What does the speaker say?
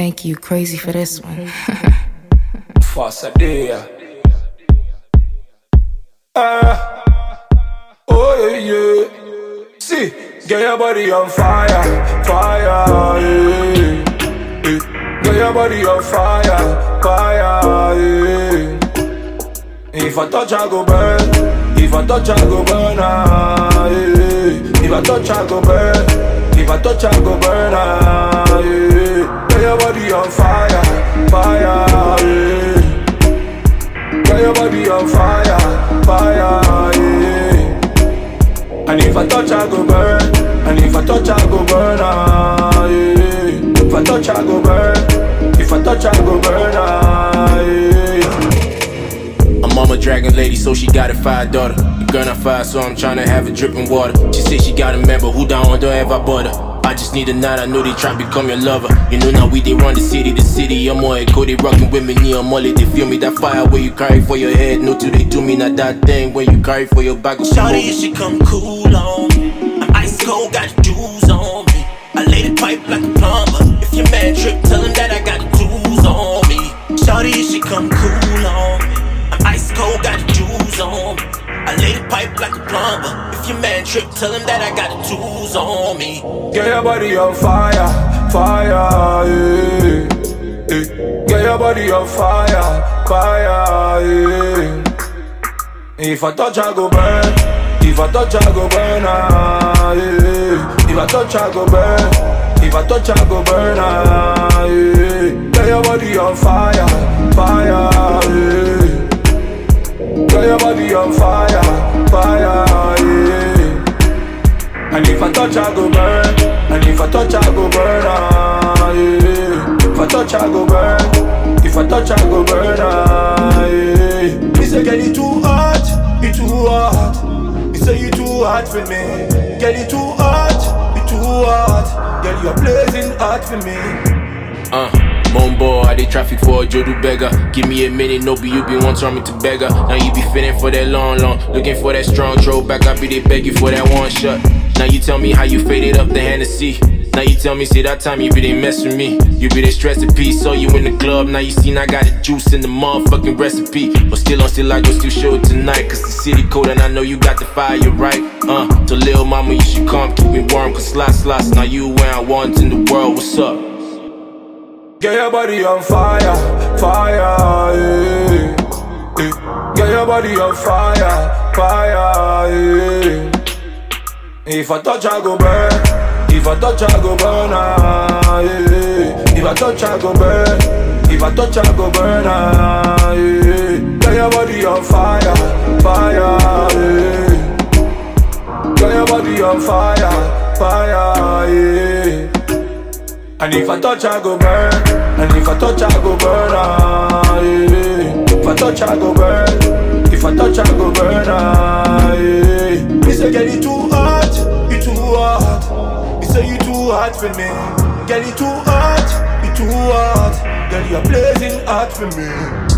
Thank you, crazy for this one. Farsadeia. Ah, oh yeah, yeah. See, get your body on fire, fire, yeah. Get your body on fire, fire, yeah. If I touch, I go burn. If I touch, I go burn. Ah, yeah. If I touch, I go burn. If I touch, I go burn. Ah, your body on fire, fire, yeah. And if I touch, I go burn. And if I touch, I go burn. Ah, yeah. If I touch, I go burn. If I touch, I go burn. Ah, yeah. My mama dragon lady, so she got a fire daughter. The girl not fire, so I'm tryna have a dripping water. She say she got a member who down don't ever bother. I just need a night, I know they try to become your lover. You know now we they run the city, the city. I'm more echo, they rockin' with me, near molly. They feel me that fire where you carry for your head. No till they do me not that thing when you carry for your back. Shawty, you should come cool on me. I'm ice cold, got jewels on me. I lay the pipe like a plumber. If your man trip, tell him that I got jewels on me. Shawty, you should come cool on me. I'm ice cold, got jewels on me. I lay the pipe like a plumber. If your man trip, tell him that I got the tools on me. Get your body on fire, fire, yeah. yeah. Get your body on fire, fire, yeah. If I touch, I go burn. If I touch, I go burn, ah, yeah. If I touch, I go burn. If I touch, I go burn, ah, yeah. Get your body on fire, fire, yeah. Get your body on fire, And if I touch, I go burn. And if I touch, I go burn. Ah, yeah. If I touch, I go burn. If I touch, I go burn. Ah, yeah. Me say, get it too hot, it too hot. Me say you too hot for me. Get it too hot, it too hot. Girl, you're blazing hot for me. Uh, Mombo, I did traffic for a Jodu beggar. Give me a minute, no be you be one turn me to beggar. Now you be feeling for that long, long. Looking for that strong throw back, I be they beg you for that one shot. Now you tell me how you faded up the Hennessy. Now you tell me, see that time you be they mess with me. You be they stress the piece, so you in the club. Now you seen I got the juice in the motherfucking recipe. But still on still I go still show it tonight. Cause the city cold and I know you got the fire, right? Uh, so little mama, you should come keep me warm. Cause slots, slots, now you where I want in the world. What's up? Get your body on fire, fire, yeah. yeah. Get your body on fire, fire, yeah. If I touch, I go burn. If I touch, I go burn, ah, yeah. If I touch, I go burn. If I touch, I go burn, ah, yeah. Get your body on fire, fire, yeah. Get your body on fire, fire, yeah. And if I touch, I go burn. And if I touch, I go burn. Ah, yeah. If I touch, I go burn. If I touch, I go burn. Ah, hot for me. Get it too hot, it too hot. Girl, you're blazing hot for me.